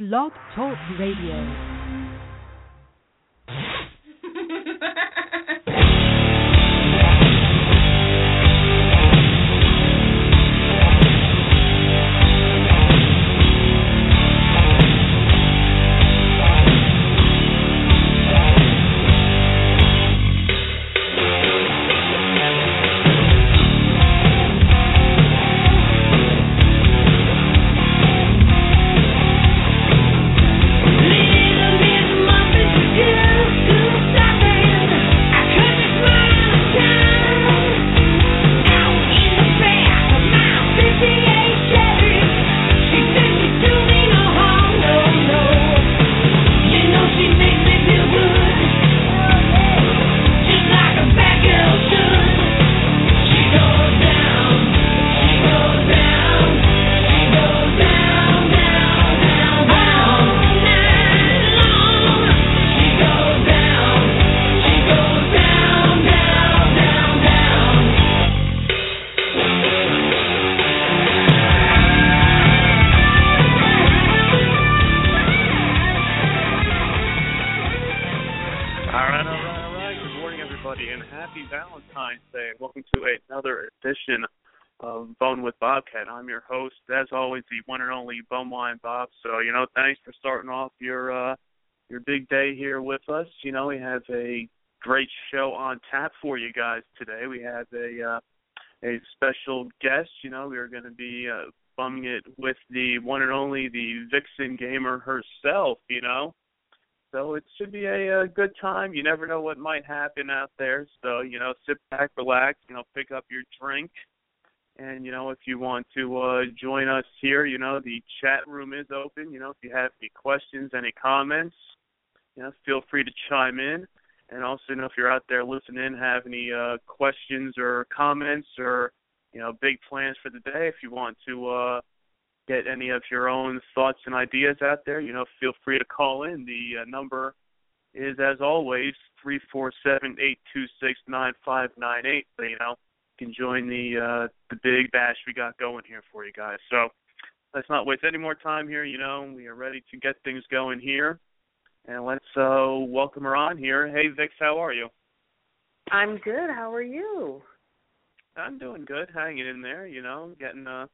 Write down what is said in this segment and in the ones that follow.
Blog Talk Radio. I'm your host, as always, the one and only Beaumont Bob. So, you know, thanks for starting off your uh your big day here with us. You know, we have a great show on tap for you guys today. We have a uh a special guest, you know, we are gonna be uh bumming it with the one and only the Vixen gamer herself, you know. So it should be a, a good time. You never know what might happen out there. So, you know, sit back, relax, you know, pick up your drink and you know, if you want to uh, join us here, you know, the chat room is open. You know, if you have any questions, any comments, you know, feel free to chime in. And also, you know, if you're out there listening, have any uh, questions or comments or you know, big plans for the day, if you want to uh, get any of your own thoughts and ideas out there, you know, feel free to call in. The uh, number is, as always, three four seven eight two six nine five nine eight. So, you know you can join the uh, the big bash we got going here for you guys. So let's not waste any more time here. You know, we are ready to get things going here, and let's uh, welcome her on here. Hey, Vix, how are you? I'm good. How are you? I'm doing good, hanging in there. You know, getting uh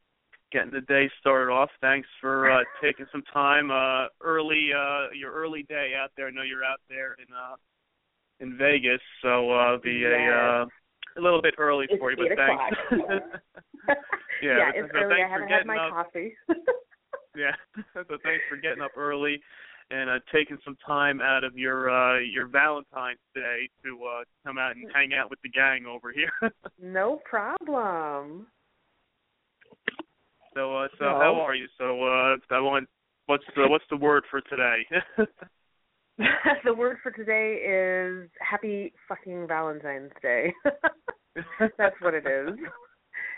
getting the day started off. Thanks for uh taking some time uh early uh your early day out there. I know you're out there in uh in Vegas, so uh be yes. a uh a little bit early it's for you, but thanks. yeah, yeah, it's so early. I haven't had my up. coffee. yeah, so thanks for getting up early and uh, taking some time out of your uh your Valentine's Day to uh come out and hang out with the gang over here. no problem. So uh so how are you? So uh I want what's the what's the word for today? the word for today is happy fucking Valentine's Day. That's what it is.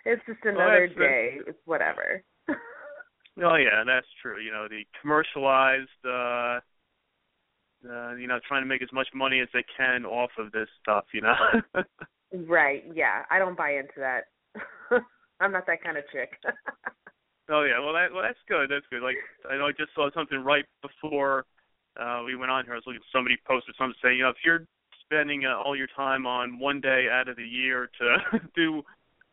It's just another well, day. It's whatever. oh yeah, that's true. You know, the commercialized uh uh you know, trying to make as much money as they can off of this stuff, you know. right, yeah. I don't buy into that. I'm not that kind of chick. Oh yeah, well that well that's good. That's good. Like I know I just saw something right before uh, we went on here. I was looking. Somebody posted something saying, you know, if you're spending uh, all your time on one day out of the year to do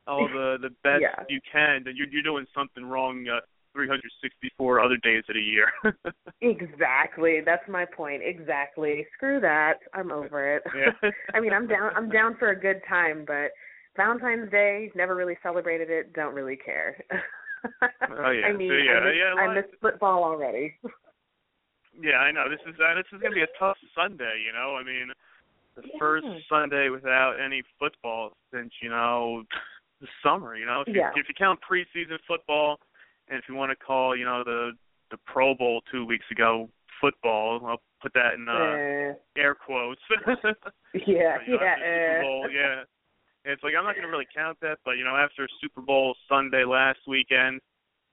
all the the best yeah. you can, then you're you're doing something wrong. Uh, 364 other days of the year. exactly. That's my point. Exactly. Screw that. I'm over it. Yeah. I mean, I'm down. I'm down for a good time, but Valentine's Day never really celebrated it. Don't really care. Oh yeah. I mean, so, yeah, I miss, yeah, I miss football already. Yeah, I know. This is uh, this is gonna be a tough Sunday. You know, I mean, the yeah. first Sunday without any football since you know the summer. You know, if you, yeah. if you count preseason football, and if you want to call, you know, the the Pro Bowl two weeks ago football, I'll put that in uh, air quotes. yeah, you know, yeah, Super Bowl, yeah. It's like I'm not gonna really count that, but you know, after Super Bowl Sunday last weekend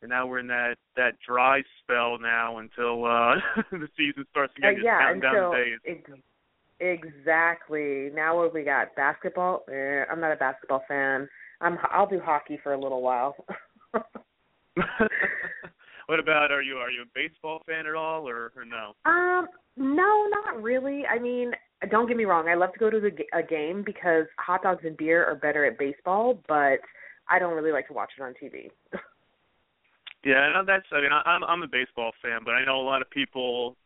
and now we're in that that dry spell now until uh the season starts again. Uh, yeah, down until days. Ex- exactly. Now what we got? Basketball? Eh, I'm not a basketball fan. I'm I'll do hockey for a little while. what about are you are you a baseball fan at all or or no? Um, no, not really. I mean, don't get me wrong. I love to go to the, a game because hot dogs and beer are better at baseball, but I don't really like to watch it on TV. yeah, no, that's. I mean, I, I'm I'm a baseball fan, but I know a lot of people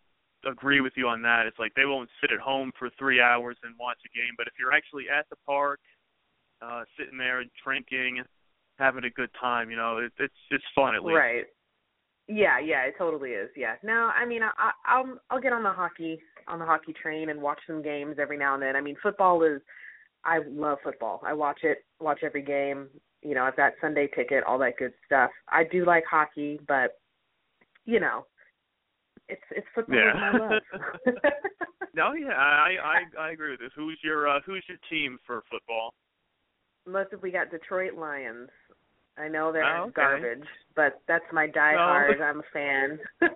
agree with you on that. It's like they won't sit at home for three hours and watch a game, but if you're actually at the park, uh, sitting there drinking, having a good time, you know, it, it's it's fun at least. Right. Yeah, yeah, it totally is. Yeah. No, I mean, I, I I'll I'll get on the hockey on the hockey train and watch some games every now and then. I mean, football is I love football. I watch it, watch every game. You know, I've got Sunday ticket, all that good stuff. I do like hockey, but you know, it's it's football yeah. I love. no, yeah, I I I agree with this. Who's your uh, who's your team for football? Most of we got Detroit Lions. I know they're oh, okay. garbage, but that's my diehard. No. I'm a fan,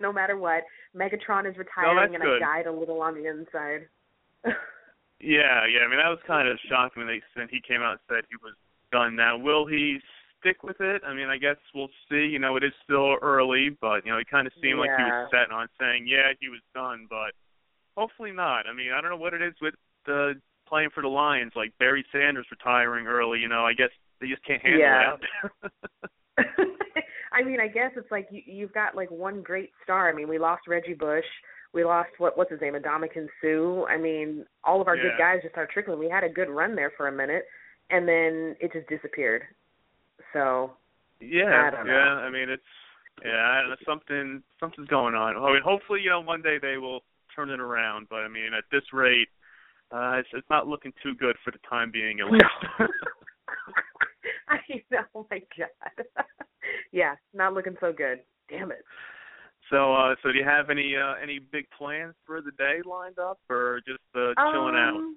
no matter what. Megatron is retiring, no, and good. I died a little on the inside. yeah, yeah. I mean, that was kind of shocking when they when he came out and said he was done. Now, will he stick with it? I mean, I guess we'll see. You know, it is still early, but you know, he kind of seemed yeah. like he was set on saying, yeah, he was done, but hopefully not. I mean, I don't know what it is with the playing for the Lions, like Barry Sanders retiring early. You know, I guess they just can't handle yeah. it. I mean, I guess it's like you you've got like one great star. I mean, we lost Reggie Bush. We lost what what's his name, Ndamukong Suh. I mean, all of our yeah. good guys just started trickling. We had a good run there for a minute, and then it just disappeared. So yeah, I yeah. I mean, it's yeah, something something's going on. I mean, hopefully, you know, one day they will turn it around. But I mean, at this rate, uh, it's, it's not looking too good for the time being, at least. I know, oh my god. yeah, not looking so good. Damn it. So, uh, so do you have any uh, any big plans for the day lined up, or just uh, chilling um,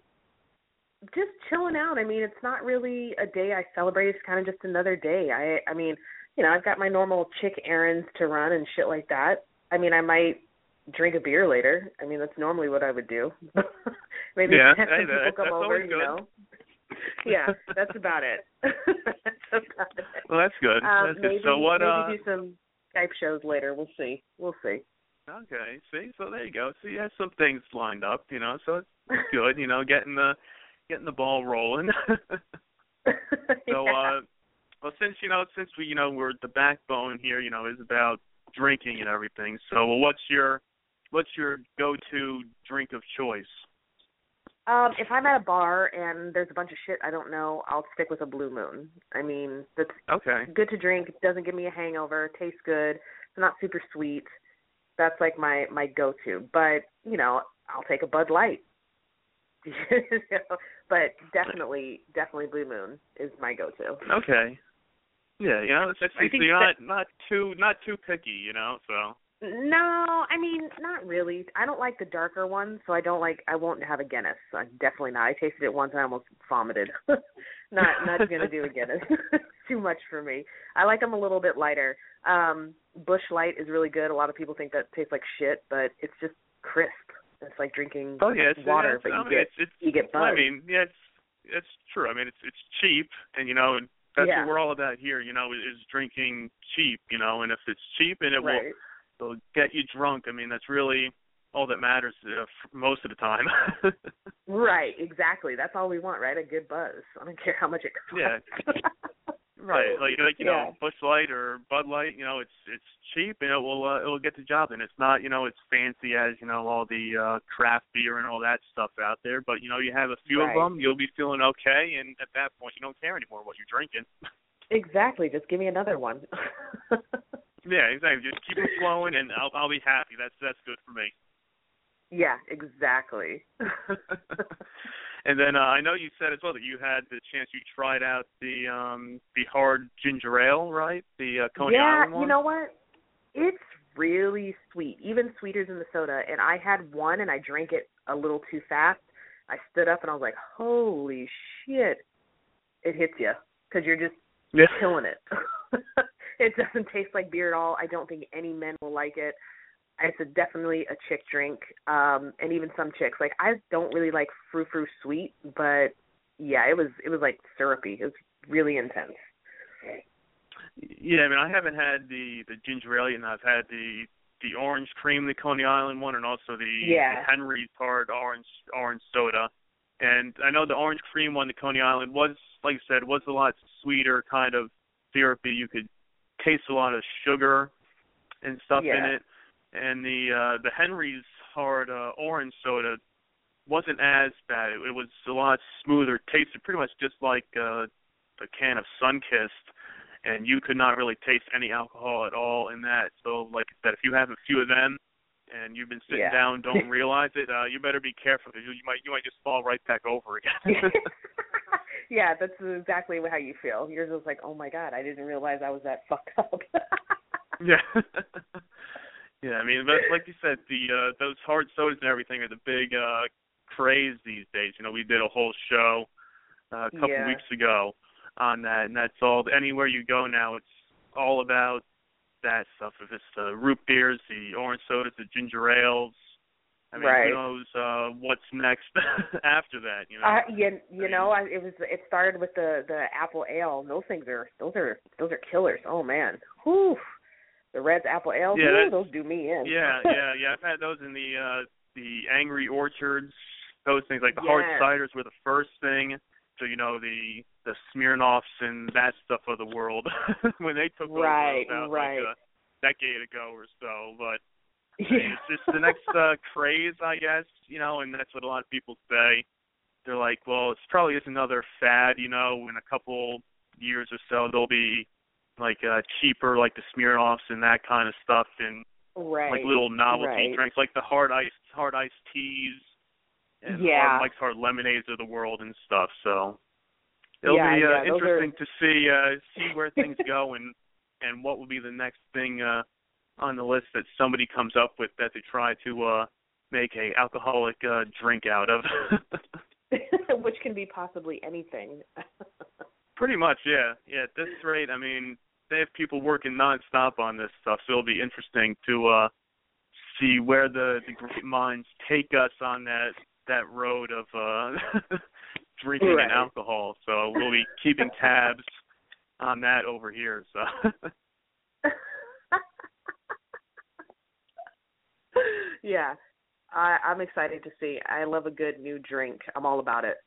out? Just chilling out. I mean, it's not really a day I celebrate. It's kind of just another day. I, I mean, you know, I've got my normal chick errands to run and shit like that. I mean, I might drink a beer later. I mean, that's normally what I would do. Maybe yeah, have hey, some people come over, good. you know. yeah, that's about it. that's about it. Well, that's good. Um, that's maybe, good. So what? Maybe uh, do some Skype shows later. We'll see. We'll see. Okay. See, so there you go. So you have some things lined up, you know. So it's good, you know, getting the getting the ball rolling. so, yeah. uh, well, since you know, since we, you know, we're the backbone here, you know, is about drinking and everything. So, well, what's your what's your go-to drink of choice? Um, if I'm at a bar and there's a bunch of shit I don't know, I'll stick with a Blue Moon. I mean, that's Okay. good to drink. Doesn't give me a hangover. Tastes good. It's not super sweet. That's like my my go-to. But you know, I'll take a Bud Light. You know, but definitely, definitely Blue Moon is my go-to. Okay. Yeah, you know, it's, that's I so you're that- not not too not too picky, you know. So No, I mean not really. I don't like the darker ones, so I don't like. I won't have a Guinness. I definitely not. I tasted it once and I almost vomited. not not gonna do a Guinness. Too much for me. I like them a little bit lighter. Um Busch Light is really good. A lot of people think that tastes like shit, but it's just crisp. It's like drinking oh yeah, it's, water, it's, but I you mean, get it's, it's, you get I mean, yeah, it's it's true. I mean, it's it's cheap, and you know, and that's Yeah. what we're all about here. You know, is, is drinking cheap. You know, and if it's cheap and it will it'll get you drunk. I mean, that's really all that matters uh, most of the time. Right, exactly. That's all we want, right? A good buzz. I don't care how much it costs. Yeah. right, like like you Yeah. know, Busch Light or Bud Light. You know, it's it's cheap and it will uh, it will get the job And It's not you know it's fancy as you know all the uh craft beer and all that stuff out there. But you know, you have a few Right. of them, you'll be feeling okay, and at that point, you don't care anymore what you're drinking. Exactly. Just give me another one. Yeah, exactly. Just keep it flowing, and I'll I'll be happy. That's that's good for me. yeah, exactly. and then uh, I know you said as well that you had the chance you tried out the um the hard ginger ale, right? The uh, Coney yeah, Island one. Yeah, you know what? It's really sweet, even sweeter than the soda. And I had one, and I drank it a little too fast. I stood up, and I was like, "Holy shit!" It hits you because you're just yeah. killing it. it doesn't taste like beer at all. I don't think any men will like it. It's a, definitely a chick drink, um, and even some chicks. Like I don't really like frou frou sweet, but yeah, it was it was like syrupy. It was really intense. Yeah, I mean, I haven't had the the ginger ale, and I've had the the orange cream, the Coney Island one, and also the, yeah. the Henry's hard orange orange soda. And I know the orange cream one, the Coney Island, was like I said, was a lot sweeter, kind of syrupy. You could taste a lot of sugar and stuff yeah. in it. And the uh the Henry's hard uh, orange soda wasn't as bad. It, it was a lot smoother. It tasted pretty much just like uh, a can of Sunkist, and you could not really taste any alcohol at all in that. So, like I said, if you have a few of them and you've been sitting yeah. down, don't realize it, uh, you better be careful because you, you might you might just fall right back over again. yeah, that's exactly how you feel. Yours was like, oh my god, I didn't realize I was that fucked up. yeah. yeah, I mean, but like you said, the uh those hard sodas and everything are the big uh craze these days. You know, we did a whole show uh, a couple Yeah. weeks ago on that, and that's all. Anywhere you go now, it's all about that stuff. If it's the root beers, the orange sodas, the ginger ales. I mean, Right. who knows uh, what's next after that? You know. Uh, you you mean- know, I, it was it started with the the apple ale. Those things are those are those are killers. Oh man, whew. The Redd's apple ale, Yeah, that's- those do me in. yeah, yeah, yeah. I've had those in the uh the Angry Orchards. Those things like the hard ciders were the first thing. So you know the the Smirnoffs and that stuff of the world when they took Right, over about right. like a decade ago or so. But yeah. it's just the next uh, craze, I guess. You know, and that's what a lot of people say. They're like, well, it's probably just another fad. You know, in a couple years or so, they'll be like uh cheaper, like the Smirnoffs and that kind of stuff, and right. like little novelty right. drinks, like the hard ice hard iced teas and Yeah. hard, Mike's hard lemonades of the world and stuff. So it'll Yeah, be uh, yeah, those are- interesting to see uh see where things go and and what will be the next thing uh on the list that somebody comes up with that they try to uh make a alcoholic uh drink out of. Which can be possibly anything. Pretty much, yeah. Yeah, at this rate, I mean, they have people working nonstop on this stuff, so it'll be interesting to uh see where the the great minds take us on that that road of uh drinking Right. and alcohol. So we'll be keeping tabs on that over here. So yeah. I I'm excited to see. I love a good new drink. I'm all about it.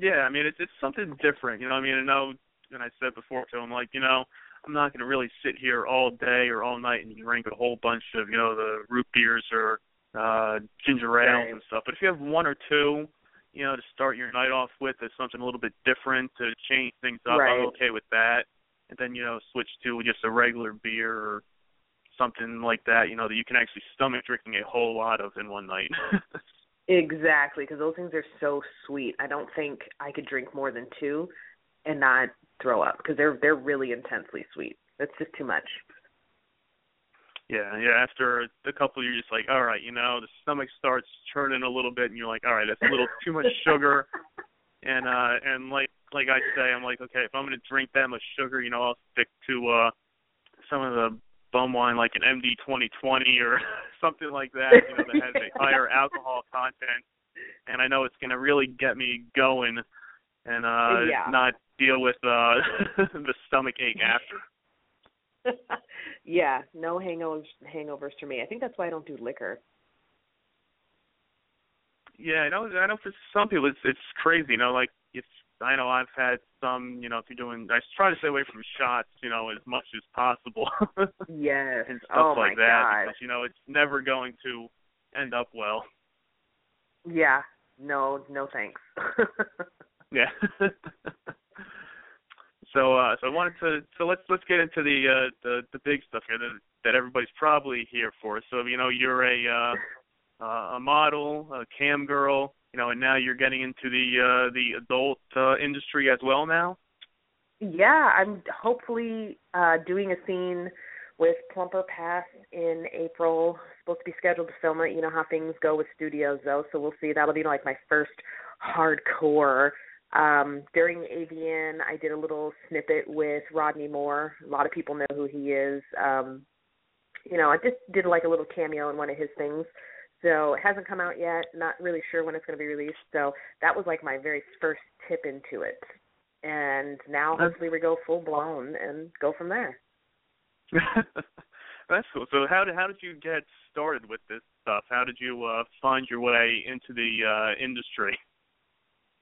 yeah, I mean it's it's something different, you know. I mean, I know, and I said before to him, like you know, I'm not going to really sit here all day or all night and drink a whole bunch of you know the root beers or uh ginger ales Right. and stuff. But if you have one or two, you know, to start your night off with, as something a little bit different to change things up, Right. I'm okay with that. And then you know, switch to just a regular beer or something like that, you know, that you can actually stomach drinking a whole lot of in one night. Exactly, because those things are so sweet. I don't think I could drink more than two and not throw up because they're they're really intensely sweet. That's just too much. Yeah, yeah. After a couple, you're just like, all right, you know, the stomach starts churning a little bit, and you're like, all right, that's a little too much sugar. And uh, and like like I say, I'm like, okay, if I'm gonna drink that much sugar, you know, I'll stick to uh some of the bum wine, like an MD 2020 or something like that, you know, that has a higher alcohol content. And I know it's gonna really get me going, and uh Yeah. not deal with uh the stomach ache after. yeah, no hangovers hangovers for me. I think that's why I don't do liquor. Yeah, I know. I know for some people it's it's crazy. You know, like if I know I've had some. You know, if you're doing, I try to stay away from shots. You know, as much as possible Yes. and stuff oh my like that god. because you know it's never going to end up well. Yeah. No, no thanks. Yeah. so uh so I wanted to so let's let's get into the uh the the big stuff here that that everybody's probably here for. So you know you're a uh uh, a model, a cam girl, you know, and now you're getting into the uh the adult uh industry as well now. yeah, I'm hopefully uh doing a scene with Plumper Pass in April. Supposed to be scheduled to film it. You know how things go with studios though, so we'll see. That'll be like my first hardcore. Um during AVN I did a little snippet with Rodney Moore. A lot of people know who he is. Um you know, I just did like a little cameo in one of his things. So it hasn't come out yet. Not really sure when it's going to be released. So that was like my very first tip into it. and now hopefully we go full blown and go from there. That's cool. So how did how did you get started with this stuff? How did you uh find your way into the uh industry?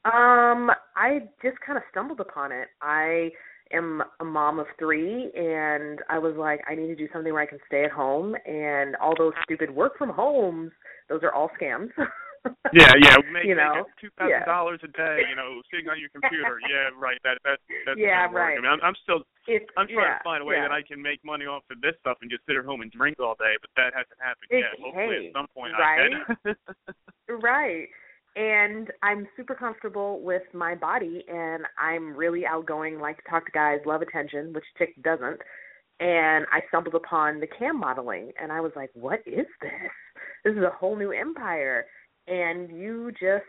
Um, I just kind of stumbled upon it. I am a mom of three, and I was like, I need to do something where I can stay at home. And all those stupid work from homes, those are all scams. yeah, yeah, make, you know, two thousand dollars a day, you know, sitting on your computer. yeah, right. That that that's yeah, right. I mean, I'm, I'm still, it's, I'm trying yeah, to find a way yeah. that I can make money off of this stuff and just sit at home and drink all day, but that hasn't happened It- yet. Hopefully, hey, at some point, right? I can. Right. And I'm super comfortable with my body and I'm really outgoing, like to talk to guys, love attention, which Chick doesn't. And I stumbled upon the cam modeling and I was like, What is this? This is a whole new empire and you just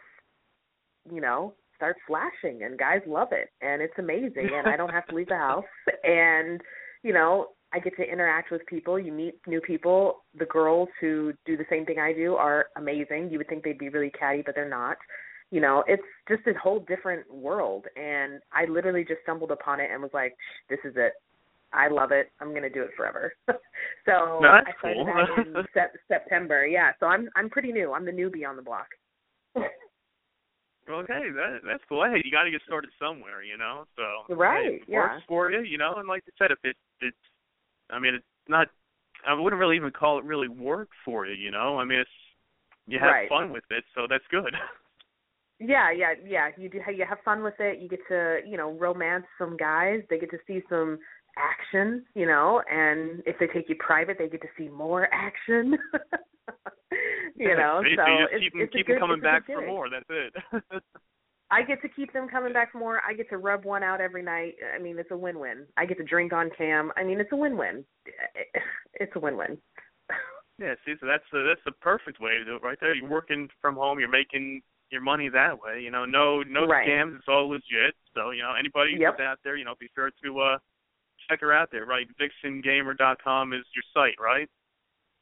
you know, start flashing and guys love it and it's amazing and I don't have to leave the house and you know, I get to interact with people. You meet new people. The girls who do the same thing I do are amazing. You would think they'd be really catty, but they're not. You know, it's just a whole different world. And I literally just stumbled upon it and was like, "This is it. I love it. I'm going to do it forever." so No, I started cool. that in sep- September. Yeah, so I'm I'm pretty new. I'm the newbie on the block. Okay, that that's cool. Hey, you got to get started somewhere, you know. So Right, hey, yeah. works for you, you know. And like I said, if it it's, I mean, it's not. I wouldn't really even call it really work for you, you know. I mean, it's you have Right. fun with it, so that's good. Yeah, yeah, yeah. You do. You have fun with it. You get to, you know, romance some guys. They get to see some action, you know. And if they take you private, they get to see more action. you know, so you so it's, keep them, it's a keep good, them coming back for more. That's it. I get to keep them coming back for more. I get to rub one out every night. I mean, it's a win-win. I get to drink on cam. I mean, it's a win-win. It's a win-win. yeah, see, so that's the that's the perfect way to do it, right there. You're working from home. You're making your money that way. You know, no no Right. scams. It's all legit. So you know, anybody Yep. out there, you know, be sure to uh check her out there. Right, VixenGamer.com is your site, right?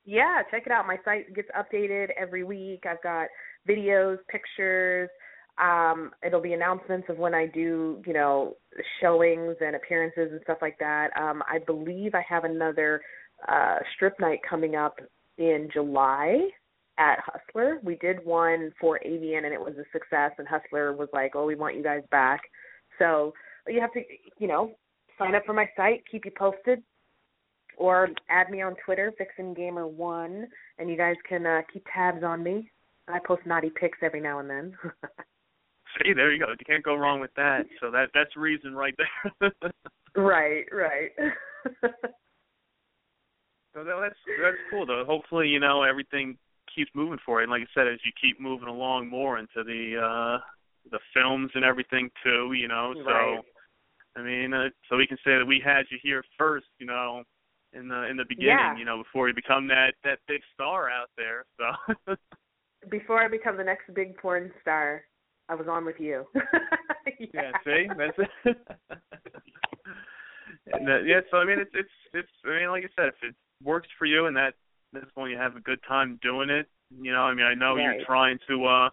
Yeah, check it out. My site gets updated every week. I've got videos, pictures. Um, it'll be announcements of when I do, you know, showings and appearances and stuff like that. Um, I believe I have another uh, strip night coming up in July at Hustler. We did one for AVN and it was a success. And Hustler was like, "Oh, we want you guys back." So you have to, you know, sign up for my site, keep you posted or add me on Twitter, VixenGamer1, and you guys can uh, keep tabs on me. I post naughty pics every now and then. See, there you go. You can't go wrong with that. So that that's reason right there. right, right. So that- that's that's cool though. Hopefully, you know, everything keeps moving for you. And like I said, as you keep moving along more into the uh the films and everything too, you know. So Right. I mean, uh, so we can say that we had you here first, you know, in the in the beginning, Yeah. you know, before you become that that big star out there. So Before I become the next big porn star, I was on with you. yeah, see, that's it. and that, yeah, so I mean, it's it's it's. I mean, like I said, if it works for you and that that's when you have a good time doing it, you know. I mean, I know Right. you're trying to uh,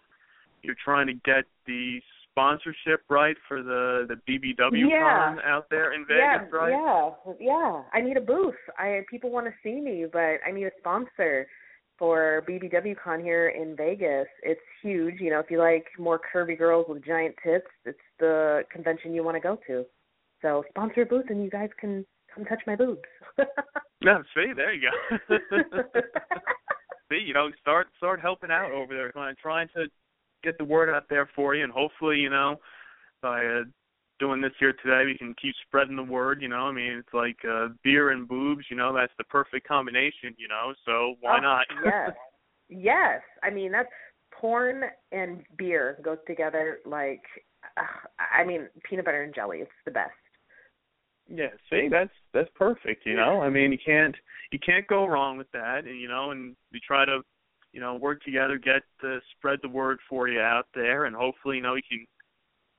you're trying to get the sponsorship right for the the BBW Yeah. con out there in yeah, Vegas, right? yeah, yeah. I need a booth. I people want to see me, but I need a sponsor for BBW Con here in Vegas. It's huge. You know, if you like more curvy girls with giant tits, it's the convention you want to go to. So sponsor a booth, and you guys can come touch my boobs. yeah, see, there you go. see, you know, start start helping out over there, trying to get the word out there for you, and hopefully, you know, by uh, doing this here today, we can keep spreading the word. You know, I mean, it's like uh, beer and boobs. You know, that's the perfect combination. You know, so why Oh, not? yes, yes. I mean, that's porn and beer goes together like. Uh, I mean, peanut butter and jelly. It's the best. Yeah, see, that's that's perfect. You know, I mean, you can't you can't go wrong with that. And you know, and we try to, you know, work together, get uh, spread the word for you out there, and hopefully, you know, we can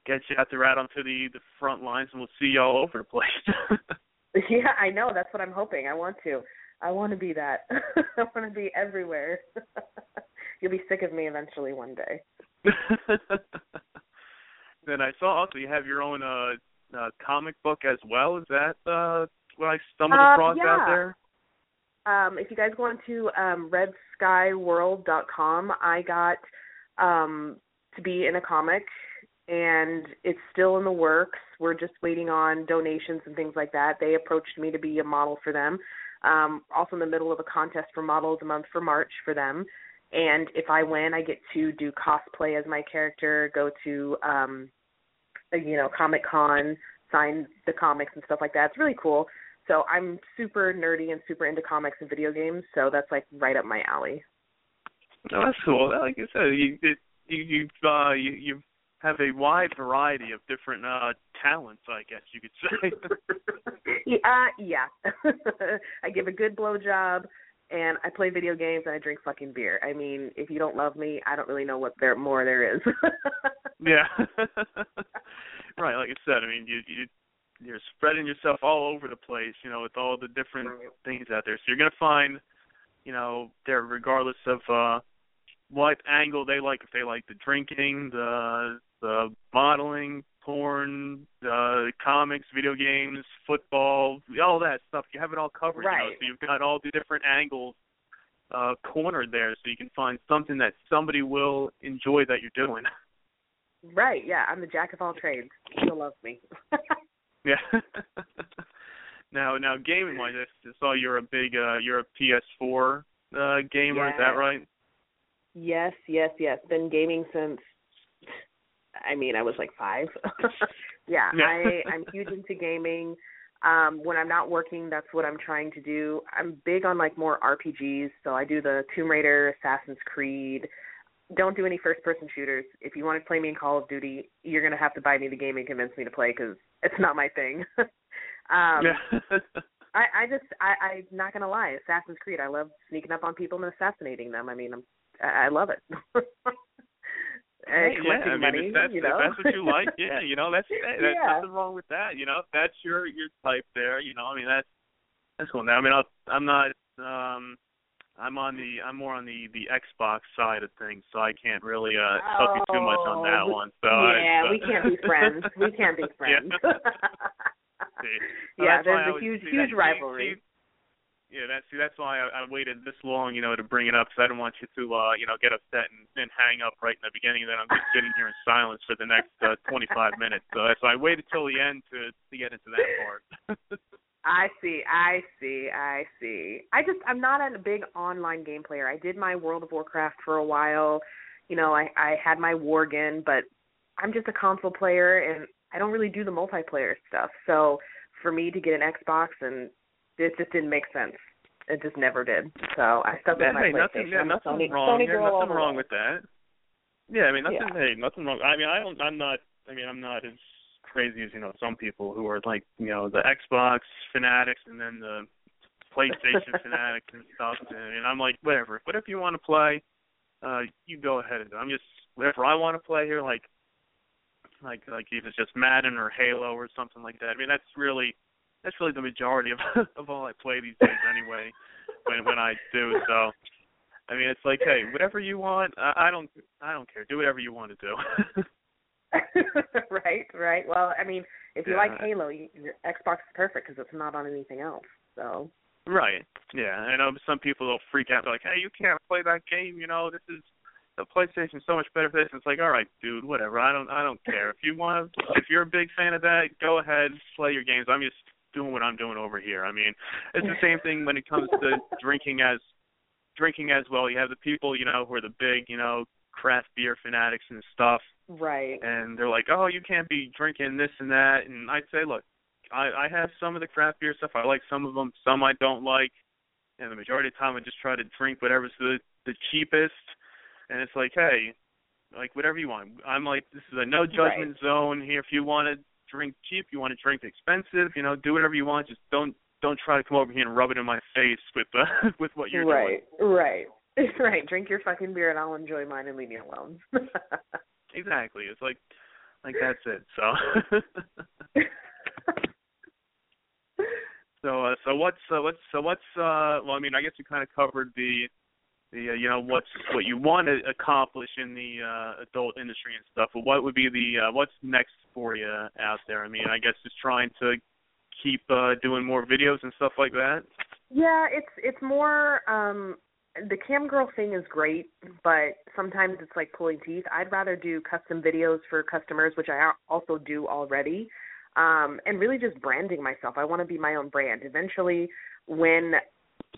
get you out there out onto the the front lines, and we'll see you all over the place. Yeah, I know. That's what I'm hoping. I want to. I want to be that. I want to be everywhere. You'll be sick of me eventually one day. then I saw also you have your own uh, uh comic book as well. Is that uh what I stumbled Uh, across yeah. out there? um, if you guys go on to um, redskyworld.com, I got um, to be in a comic, and it's still in the works. We're just waiting on donations and things like that. They approached me to be a model for them. Um, also in the middle of a contest for models a month for March for them. And if I win, I get to do cosplay as my character, go to um, you know Comic Con, sign the comics and stuff like that. It's really cool. So I'm super nerdy and super into comics and video games, so that's like right up my alley. Oh, that's cool. Like I said, you it, you you uh you you have a wide variety of different uh talents, I guess you could say. yeah, uh, yeah. I give a good blowjob, and I play video games, and I drink fucking beer. I mean, if you don't love me, I don't really know what there more there is. yeah. right, like I said, I mean, you you you're spreading yourself all over the place, you know, with all the different Right. things out there. So you're gonna find, you know, there regardless of uh what angle they like, if they like the drinking, the the modeling, porn, the comics, video games, football, all that stuff. You have it all covered. You know? Right. So you've got all the different angles uh cornered there so you can find something that somebody will enjoy that you're doing. right? Yeah, I'm the jack of all trades. You'll love me. Yeah. now, now, gaming wise, I saw you're a big, uh, you're a PS4 uh, gamer. Is that right? Yes, yes, yes. Been gaming since I mean, I was like 5. yeah, Yeah. I I'm huge into gaming. Um when I'm not working, that's what I'm trying to do. I'm big on like more RPGs, so I do the Tomb Raider, Assassin's Creed. Don't do any first person shooters. If you want to play me in Call of Duty, you're going to have to buy me the game and convince me to play cuz it's not my thing. um yeah. I, I just I, I'm not gonna lie, Assassin's Creed. I love sneaking up on people and assassinating them. I mean, I'm I I love it. and yeah, collecting I mean, money, if that's, you know. if that's what you like, yeah, you know, that's there's Yeah. nothing wrong with that. You know, if that's your your type there, you know, I mean, that's that's cool. Now, I mean, I'll, I'm not, um, I'm on the, I'm more on the the Xbox side of things, so I can't really uh help you too much on that one. So I- yeah, so- we can't be friends. We can't be friends. See, so yeah, I there's a huge, huge that- rivalry. see, yeah, that's see, that's why I, I waited this long, you know, to bring it up, because I didn't want you to, uh, you know, get upset and, and hang up right in the beginning. Then I'm just sitting here in silence for the next uh, 25 minutes. So why I waited till the end to to get into that part. I see, I see, I see. I just I'm not a big online game player. I did my World of Warcraft for a while. You know, I I had my Worgen, but I'm just a console player and I don't really do the multiplayer stuff. So for me to get an Xbox and it just didn't make sense. It just never did. So I stuck with my hey, PlayStation. nothing, yeah, nothing Sony, wrong. Sony nothing wrong with that. Yeah, I mean, nothing. Yeah. Hey, nothing wrong. I mean, I don't. I'm not. I mean, I'm not as crazy as you know some people who are like you know the Xbox fanatics and then the PlayStation fanatics and stuff. And and I'm like, whatever. Whatever you want to play, uh, you go ahead and do. I'm just whatever I want to play here, like like like if it's just Madden or Halo or something like that. I mean, that's really that's really the majority of of all I play these days anyway. when when I do so. I mean, it's like, hey, whatever you want. I, I don't, I don't care. Do whatever you want to do. right, right. Well, I mean, if you Yeah. like Halo, you, your Xbox is perfect because it's not on anything else. So right. Yeah. I know some people will freak out. They're like, hey, you can't play that game. You know, this is the PlayStation's so much better for this. It's like, all right, dude, whatever. I don't, I don't care. If you want, to, if you're a big fan of that, go ahead, play your games. I'm just doing what I'm doing over here. I mean, it's the same thing when it comes to drinking as drinking as well. You have the people, you know, who are the big, you know, craft beer fanatics and stuff. Right, and they're like, "Oh, you can't be drinking this and that." And I'd say, "Look, I I have some of the craft beer stuff. I like some of them. Some I don't like. And the majority of the time, I just try to drink whatever's the the cheapest. And it's like, hey, like whatever you want. I'm like, this is a no judgment zone here. If you want to drink cheap, you want to drink expensive, you know, do whatever you want. Just don't don't try to come over here and rub it in my face with uh, with what you're doing. right, right, right. Drink your fucking beer and I'll enjoy mine and leave me alone. Exactly. It's like like that's it. So So uh, so what's uh, what's so what's uh well I mean I guess you kind of covered the the uh, you know what's what you want to accomplish in the uh, adult industry and stuff. But what would be the uh, what's next for you out there? I mean, I guess just trying to keep uh, doing more videos and stuff like that. Yeah, it's it's more um the cam girl thing is great, but sometimes it's like pulling teeth. I'd rather do custom videos for customers, which I also do already, um, and really just branding myself. I want to be my own brand. Eventually, when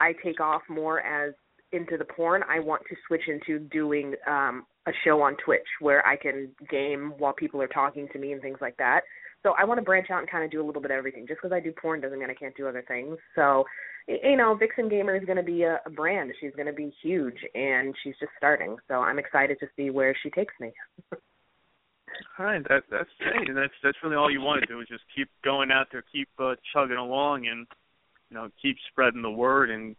I take off more as into the porn, I want to switch into doing um, a show on Twitch where I can game while people are talking to me and things like that. So I want to branch out and kind of do a little bit of everything. Just because I do porn doesn't mean I can't do other things. So, you know, Vixen Gamer is going to be a, a brand. She's going to be huge, and she's just starting. So I'm excited to see where she takes me. all right, that that's great, and that's that's really all you want to do is just keep going out there, keep uh, chugging along, and you know, keep spreading the word and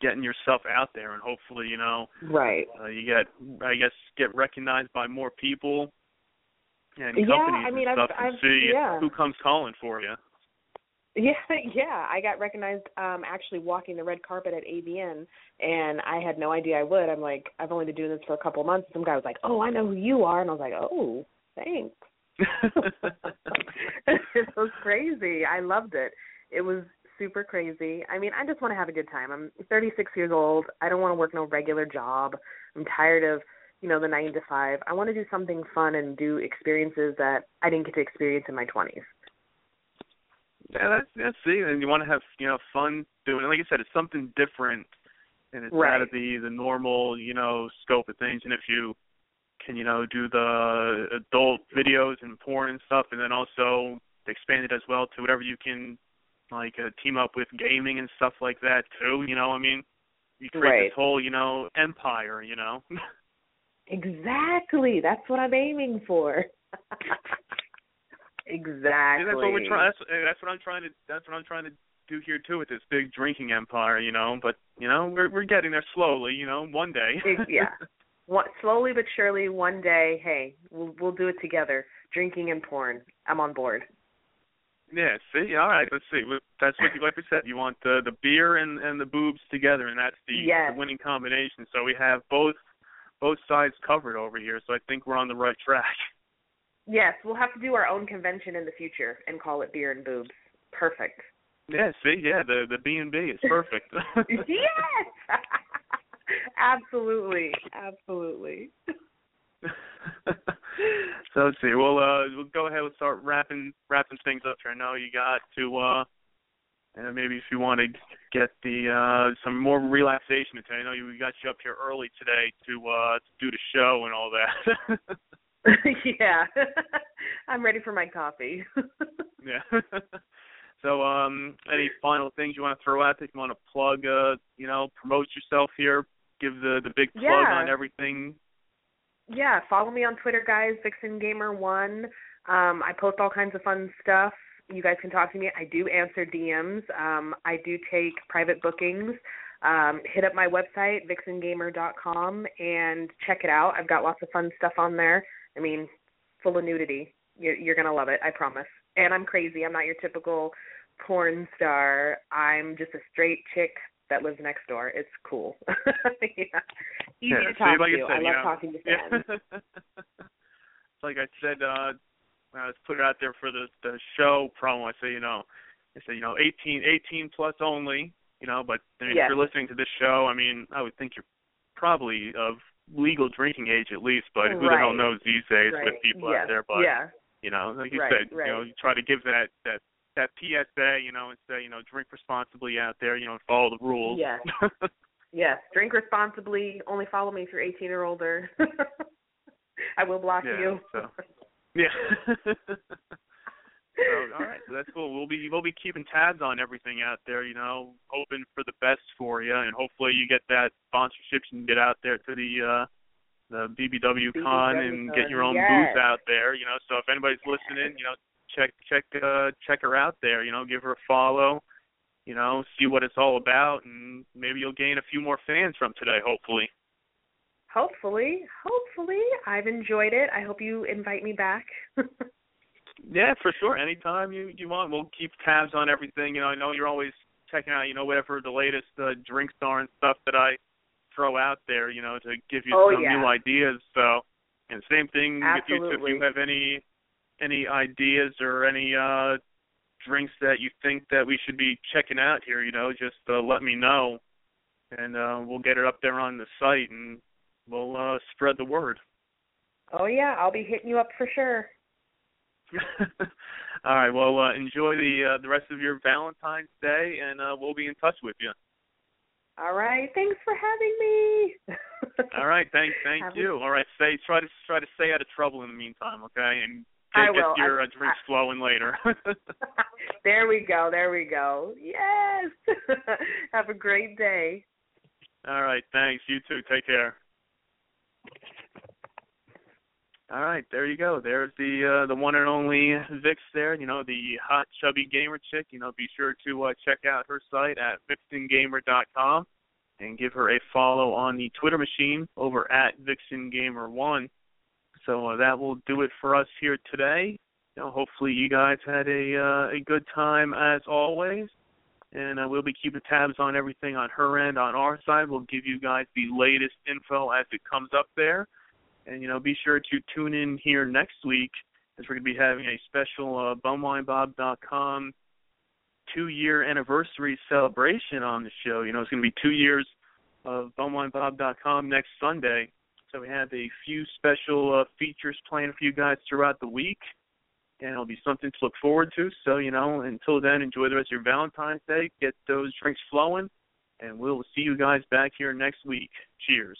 getting yourself out there, and hopefully, you know, right, uh, you get I guess get recognized by more people and yeah, companies I mean, and stuff I've, and I've, see yeah. who comes calling for you. Yeah, yeah. I got recognized um actually walking the red carpet at AVN and I had no idea I would. I'm like, I've only been doing this for a couple of months. Some guy was like, Oh, I know who you are and I was like, Oh, thanks. it was crazy. I loved it. It was super crazy. I mean, I just want to have a good time. I'm 36 years old. I don't want to work no regular job. I'm tired of you know the nine to five. I want to do something fun and do experiences that I didn't get to experience in my twenties. Yeah, that's that's see, and you want to have you know fun doing it. Like I said, it's something different, and it's right. out of the the normal you know scope of things. And if you can you know do the adult videos and porn and stuff, and then also expand it as well to whatever you can like uh, team up with gaming and stuff like that too. You know, I mean, you create right. this whole you know empire. You know. Exactly. That's what I'm aiming for. exactly. Yeah, that's what we're trying. That's, that's what I'm trying to. That's what I'm trying to do here too with this big drinking empire. You know, but you know we're we're getting there slowly. You know, one day. yeah. One, slowly but surely, one day, hey, we'll we'll do it together. Drinking and porn. I'm on board. Yeah. See. All right. Let's see. That's what you like we said. You want the the beer and and the boobs together, and that's the, yes. the winning combination. So we have both both sides covered over here, so I think we're on the right track. Yes, we'll have to do our own convention in the future and call it beer and boobs. Perfect. Yeah, see, yeah, the the B and B is perfect. yes. absolutely, absolutely. so let's see. We'll uh we'll go ahead and start wrapping wrapping things up here. I know you got to uh and maybe if you want to get the uh some more relaxation today. I know you we got you up here early today to uh to do the show and all that. yeah. I'm ready for my coffee. yeah. so um any final things you want to throw out that you want to plug uh you know, promote yourself here, give the the big plug yeah. on everything. Yeah, follow me on Twitter guys, Vixen Gamer 1. Um I post all kinds of fun stuff you guys can talk to me. I do answer DMs. Um, I do take private bookings. Um, hit up my website, vixengamer.com, and check it out. I've got lots of fun stuff on there. I mean, full of nudity. You're, you're to love it, I promise. And I'm crazy. I'm not your typical porn star. I'm just a straight chick that lives next door. It's cool. yeah. Easy yeah, to talk like to. I, said, I love know, talking to fans. Yeah. like I said, uh when I was put it out there for the the show promo, I say, you know, I say, you know, 18, 18 plus only, you know, but I mean, yes. if you're listening to this show, I mean, I would think you're probably of legal drinking age at least, but who right. the hell knows these days right. with people out there? But yeah. you know, like you right. said, you know, you try to give that that that PSA, you know, and say, you know, drink responsibly out there, you know, and follow the rules. Yes. yes. Drink responsibly. Only follow me if you're 18 or older. I will block yeah, you. So. Yeah. so, all right, so that's cool. We'll be we'll be keeping tabs on everything out there, you know, hoping for the best for you, and hopefully you get that sponsorship and get out there to the uh the BBW Con and get your own yes. booth out there, you know. So if anybody's listening, you know, check check uh check her out there, you know, give her a follow, you know, see what it's all about, and maybe you'll gain a few more fans from today, hopefully. Hopefully, hopefully. I've enjoyed it. I hope you invite me back. yeah, for sure. Anytime you you want, we'll keep tabs on everything. You know, I know you're always checking out, you know, whatever the latest uh, drinks are and stuff that I throw out there, you know, to give you oh, some yeah. new ideas. So, and same thing Absolutely. with you. If you have any any ideas or any uh drinks that you think that we should be checking out here, you know, just uh, let me know, and uh, we'll get it up there on the site, and we'll uh, spread the word. Oh yeah, I'll be hitting you up for sure. All right. Well, uh, enjoy the uh, the rest of your Valentine's Day, and uh, we'll be in touch with you. All right. Thanks for having me. All right. Thank thank Have you. All right. Stay try to try to stay out of trouble in the meantime, okay? And I will. get your I- uh, drinks flowing later. there we go. There we go. Yes. Have a great day. All right. Thanks. You too. Take care. All right, there you go. There's the uh, the one and only Vix there. You know, the hot chubby gamer chick. You know, be sure to uh, check out her site at vixengamer.com and give her a follow on the Twitter machine over at vixengamer1. So uh, that will do it for us here today. You know, hopefully you guys had a uh, a good time as always. And uh, we'll be keeping tabs on everything on her end. On our side, we'll give you guys the latest info as it comes up there. And you know, be sure to tune in here next week as we're going to be having a special uh, bumwinebob.com two-year anniversary celebration on the show. You know, it's going to be two years of bumwinebob.com next Sunday. So we have a few special uh, features planned for you guys throughout the week, and it'll be something to look forward to. So you know, until then, enjoy the rest of your Valentine's Day. Get those drinks flowing, and we'll see you guys back here next week. Cheers.